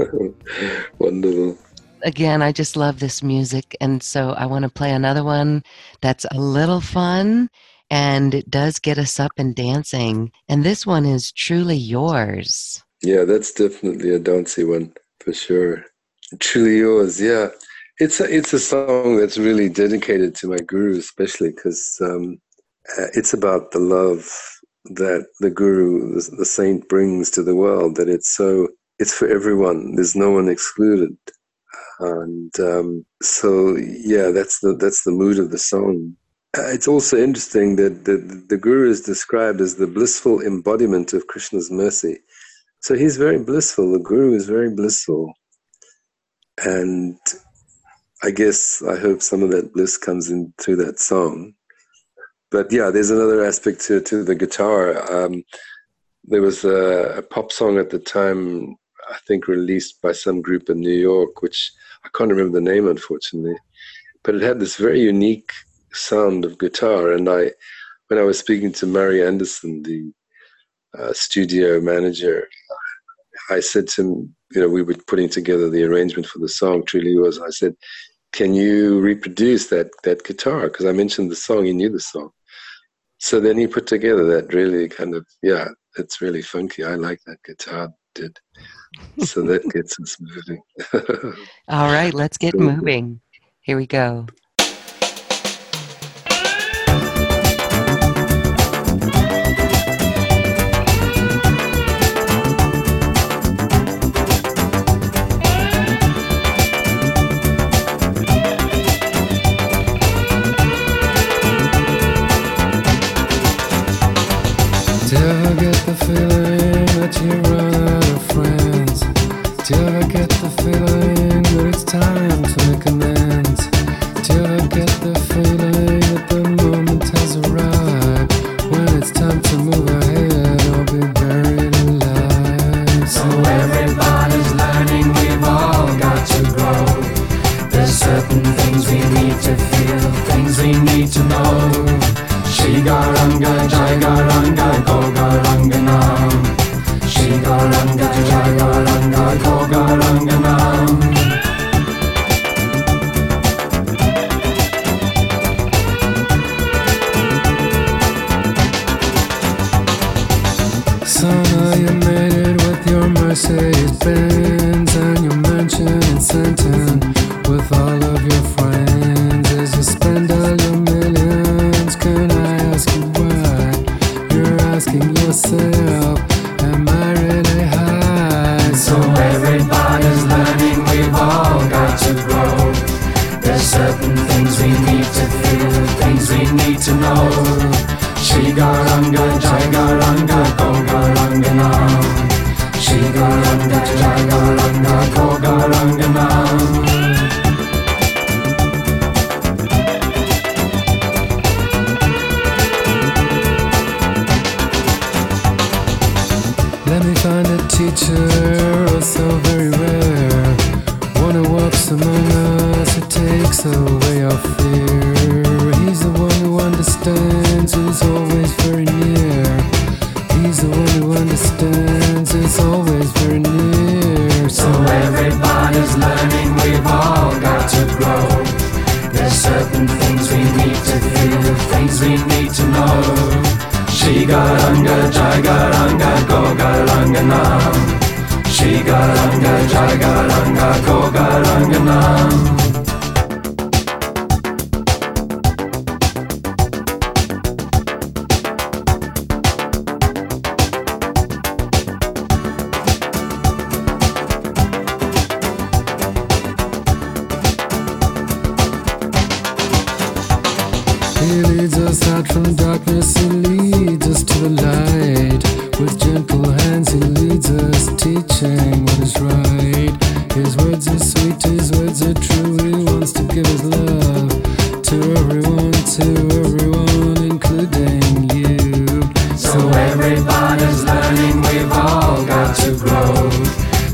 Wonderful. Again, I just love this music. And so I want to play another one that's a little fun and it does get us up and dancing. And this one is truly yours. Yeah, that's definitely a dancey one for sure. Truly yours, yeah. It's a, it's a song that's really dedicated to my guru, especially because um, uh, it's about the love that the guru, the, the saint, brings to the world. That it's so it's for everyone. There's no one excluded, and um, so yeah, that's the that's the mood of the song. Uh, it's also interesting that the, the guru is described as the blissful embodiment of Krishna's mercy. So he's very blissful. The guru is very blissful. And I guess I hope some of that bliss comes in through that song. But yeah, there's another aspect to, to the guitar. Um, there was a, a pop song at the time, I think released by some group in New York, which I can't remember the name, unfortunately. But it had this very unique sound of guitar. And I, when I was speaking to Murray Anderson, the uh, studio manager, I said to him, you know, we were putting together the arrangement for the song. Truly Yours. I said, "Can you reproduce that that guitar?" Because I mentioned the song. He knew the song. So then he put together that really kind of yeah, it's really funky. I like that guitar. Did so that gets us moving. All right, let's get moving. Here we go.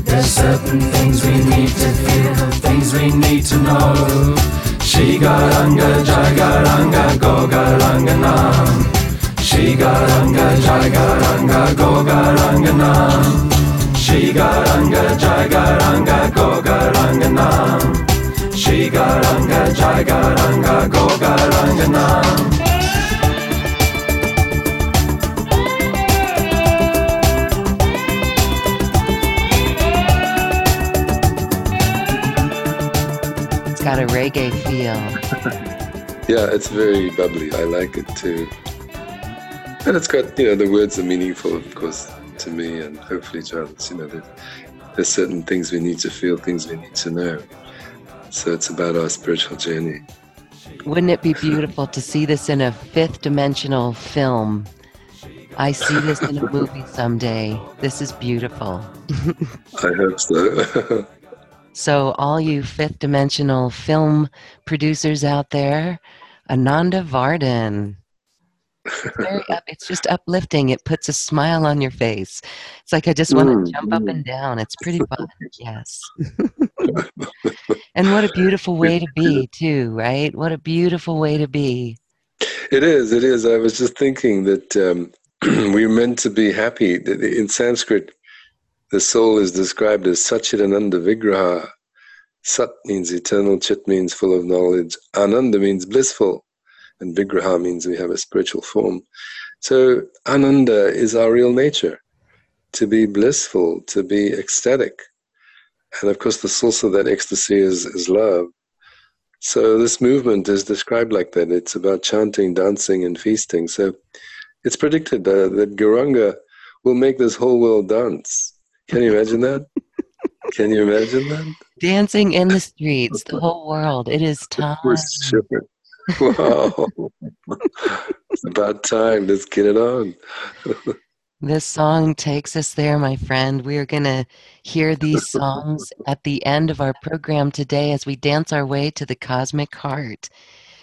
There's certain things we need to feel, things we need to know. Shigaranga, Jai Gauranga, Gogaranga Nam. Shigaranga, Gogaranga Nam. Shigaranga, Jai Gauranga, Gogaranga Nam. Shigaranga, Jai Gauranga, Gogaranga It's got a reggae feel. Yeah, it's very bubbly. I like it too. And it's got, you know, the words are meaningful, of course, to me and hopefully to others. You know, there's, there's certain things we need to feel, things we need to know. So it's about our spiritual journey. Wouldn't it be beautiful to see this in a fifth dimensional film? I see this in a movie someday. This is beautiful. I hope so. So, all you fifth dimensional film producers out there, Ananda Vardhan. It's, up, it's just uplifting. It puts a smile on your face. It's like I just want Mm, to jump up and down. It's pretty fun. Yes. and what a beautiful way to be, too, right? What a beautiful way to be. It is. It is. I was just thinking that um, we're meant to be happy. In Sanskrit, the soul is described as Satchidananda Vigraha. Sat means eternal, Chit means full of knowledge, Ananda means blissful, and Vigraha means we have a spiritual form. So Ananda is our real nature, to be blissful, to be ecstatic. And of course, the source of that ecstasy is, is love. So this movement is described like that. It's about chanting, dancing, and feasting. So it's predicted uh, that Gauranga will make this whole world dance. Can you imagine that? Can you imagine that? Dancing in the streets, the whole world. It is time. We're sure. Wow. it's about time. Let's get it on. This song takes us there, my friend. We are going to hear these songs at the end of our program today as we dance our way to the cosmic heart.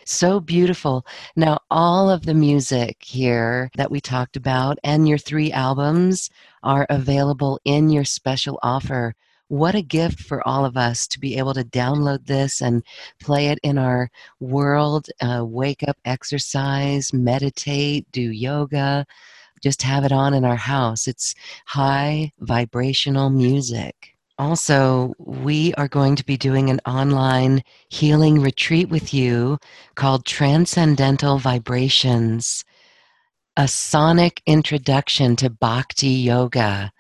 So beautiful. Now, all of the music here that we talked about and your three albums are available in your special offer. what a gift for all of us to be able to download this and play it in our world, uh, wake up, exercise, meditate, do yoga, just have it on in our house. It's high vibrational music. Also, we are going to be doing an online healing retreat with you called Transcendental Vibrations, a sonic introduction to Bhakti Yoga.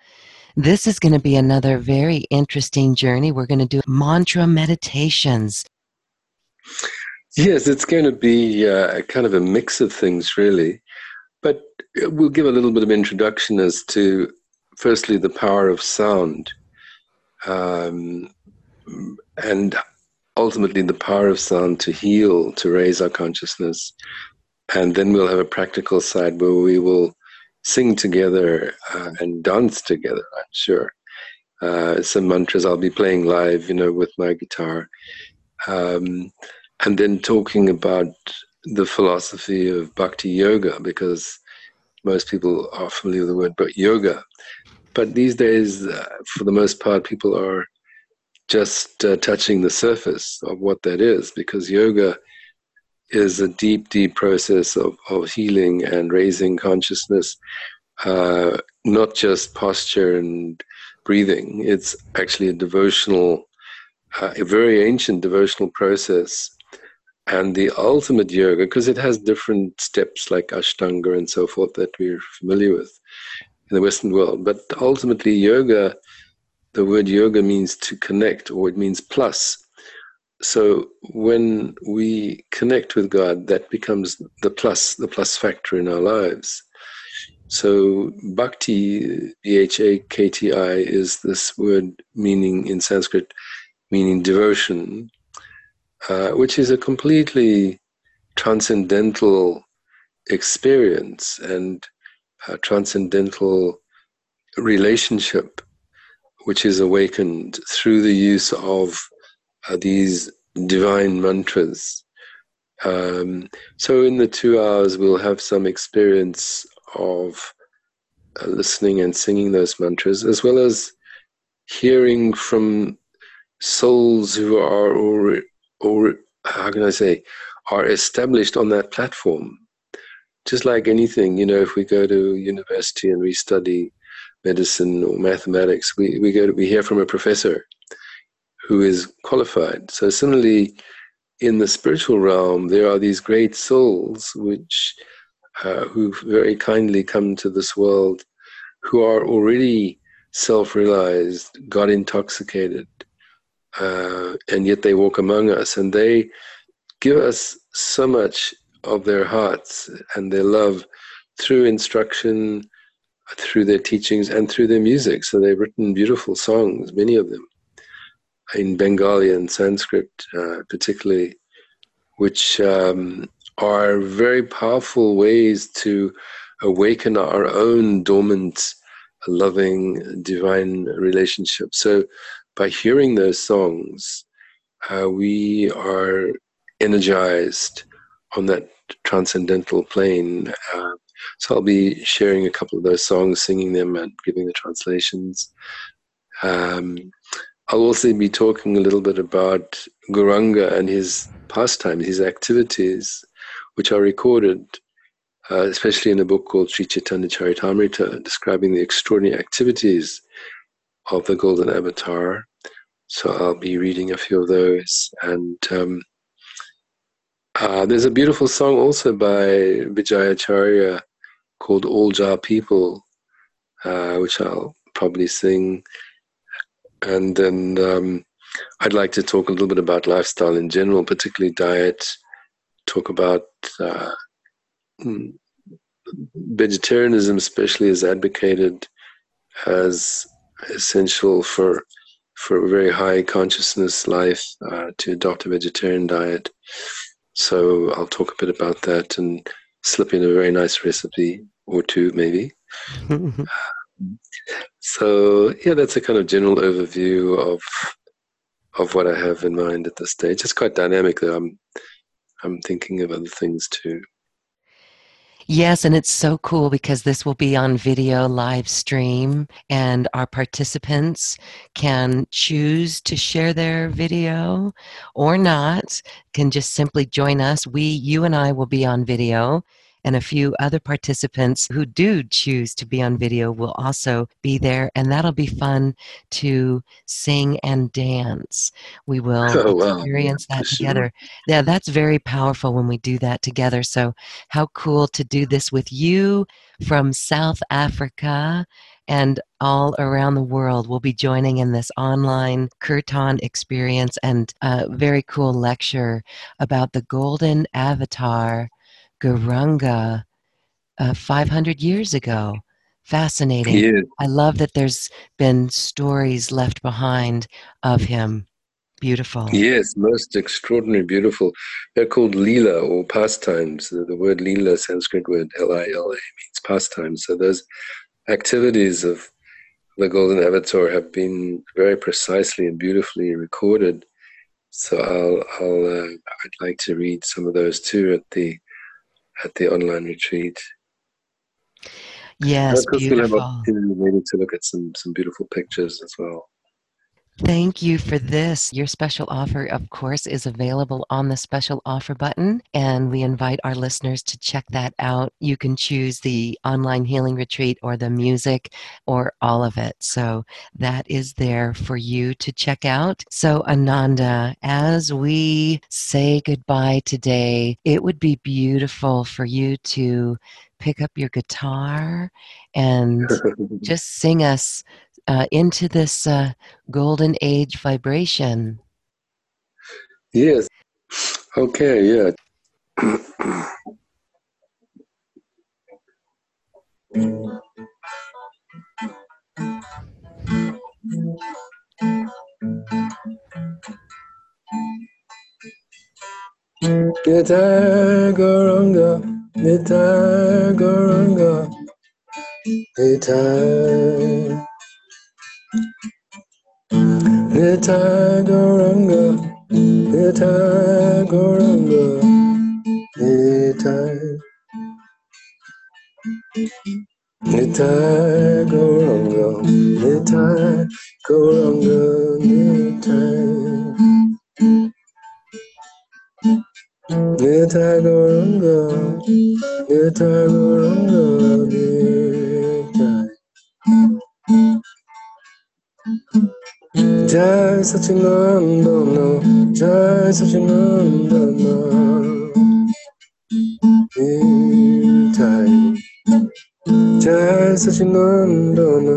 This is going to be another very interesting journey. We're going to do mantra meditations. Yes, it's going to be uh, kind of a mix of things, really. But we'll give a little bit of introduction as to, firstly, the power of sound um, and ultimately the power of sound to heal, to raise our consciousness. And then we'll have a practical side where we will sing together uh, and dance together, I'm sure. Uh, some mantras I'll be playing live, you know, with my guitar. Um, and then talking about the philosophy of bhakti yoga, because most people are familiar with the word but yoga. But these days, uh, for the most part, people are just uh, touching the surface of what that is because yoga is a deep, deep process of, of healing and raising consciousness, uh, not just posture and breathing. It's actually a devotional, uh, a very ancient devotional process. And the ultimate yoga, because it has different steps like Ashtanga and so forth that we're familiar with in the Western world. But ultimately, yoga, the word yoga means to connect, or it means plus. So when we connect with God, that becomes the plus, the plus factor in our lives. So bhakti, B H A K T I, is this word meaning in Sanskrit, meaning devotion, uh, which is a completely transcendental experience. And uh, transcendental relationship which is awakened through the use of uh, these divine mantras. Um, so, in the two hours, we'll have some experience of uh, listening and singing those mantras, as well as hearing from souls who are, or, or how can I say, are established on that platform just like anything, you know, if we go to university and we study medicine or mathematics, we, we go to, we hear from a professor who is qualified. So similarly, in the spiritual realm, there are these great souls which uh, who very kindly come to this world, who are already self-realized, God intoxicated, uh, and yet they walk among us, and they give us so much of their hearts and their love through instruction, through their teachings, and through their music. So they've written beautiful songs, many of them, in Bengali and Sanskrit, uh, particularly, which um, are very powerful ways to awaken our own dormant, loving, divine relationship. So by hearing those songs, uh, we are energized on that transcendental plane. Uh, so I'll be sharing a couple of those songs, singing them, and giving the translations. Um, I'll also be talking a little bit about Gauranga and his pastimes, his activities, which are recorded, uh, especially in a book called Sri Chaitanya Charitamrita, describing the extraordinary activities of the Golden Avatar. So I'll be reading a few of those. And um, uh, there's a beautiful song also by Vijayacharya called All Jar People, uh, which I'll probably sing. And then um, I'd like to talk a little bit about lifestyle in general, particularly diet, talk about uh, hmm, vegetarianism, especially, is advocated as essential for for a very high consciousness life uh, to adopt a vegetarian diet. So I'll talk a bit about that and slip in a very nice recipe or two, maybe. so yeah, that's a kind of general overview of of what I have in mind at this stage. It's quite dynamic, though. I'm I'm thinking of other things too. Yes, and it's so cool because this will be on video live stream, and our participants can choose to share their video or not, can just simply join us. We, you and I will be on video, and a few other participants who do choose to be on video will also be there, and that'll be fun to sing and dance. We will Oh, wow. experience that sure. together. Yeah, that's very powerful when we do that together. So, how cool to do this with you from South Africa and all around the world. We'll be joining in this online Kirtan experience and a very cool lecture about the golden avatar Gauranga uh, 500 years ago. Fascinating. I love that there's been stories left behind of him. Beautiful. yes, most extraordinary, beautiful. They're called lila or pastimes. The, the word lila, Sanskrit word L-I-L-A, means pastimes. So those activities of the Golden Avatar have been very precisely and beautifully recorded. So I'll, I'll, uh, I'd like to read some of those too at the at the online retreat. Yes, and of course, we'll have beautiful. opportunity maybe to look at some some beautiful pictures as well. Thank you for this. Your special offer, of course, is available on the special offer button, and we invite our listeners to check that out. You can choose the online healing retreat or the music or all of it. So that is there for you to check out. So, Ananda, as we say goodbye today, it would be beautiful for you to pick up your guitar and just sing us uh, into this uh, golden age vibration. yes. Okay. Yeah. Nitai Gauranga, Nitai Gauranga, Gauranga, Nitai Gauranga, Nitai. Nitai Gauranga, Nitai Gauranga, Nitai. Nitai Gauranga, Nitai Goranga, Nitai. Jai Sachinandana, Jai Sachinandana, Nitai. Jai Sachinandana,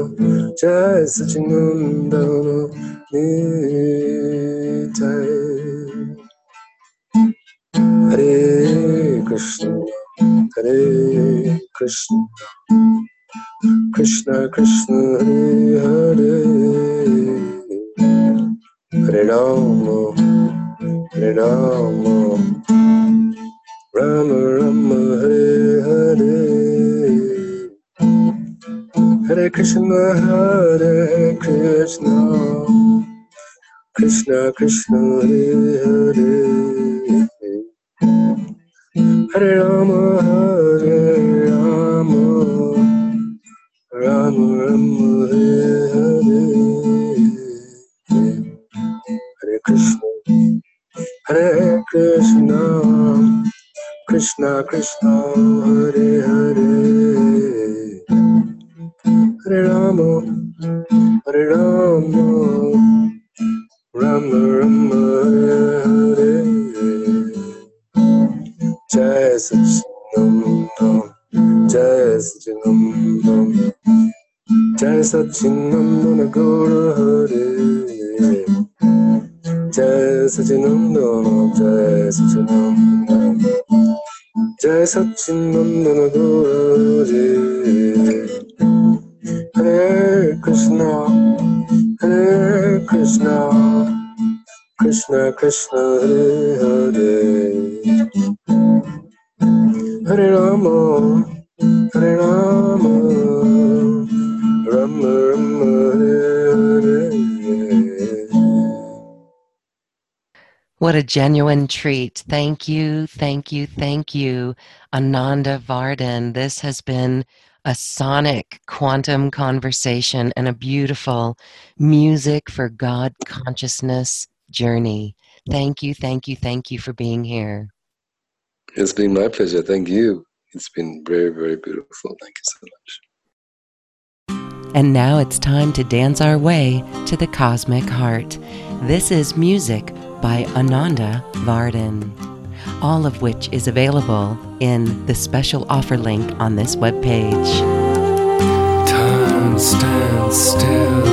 Jai Sachinandana, Nitai. Hare Krishna, Hare Krishna, Krishna Krishna, Hare Hare, Rama, Hare Rama, Rama Hare Hare, Hare Krishna, Hare Krishna, Krishna Krishna, Hare Hare. Hare Rama, Hare Rama, Rama Rama, Hare. Hare Hare Krishna, Krishna Krishna, Hare Hare. Hare Rama, Hare Rama, Rama Rama, Hare Hare. Jai Sachinandam, Jai Sachinandam, Jai Sachinandana Gaura Hare. Jai Jai Sachinandam, Jai Hare. Krishna, Hare Krishna, Krishna Krishna, Hare Hare. Hare Rama, Hare Rama, Rama What a genuine treat. Thank you, thank you, thank you, Ananda Vardhan. This has been a sonic quantum conversation and a beautiful music for God consciousness journey. Thank you, thank you, thank you for being here. It's been my pleasure. Thank you. It's been very, very beautiful. Thank you so much. And now it's time to dance our way to the cosmic heart. This is music by Ananda Vardhan, all of which is available in the special offer link on this webpage. Time stands still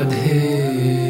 Radhe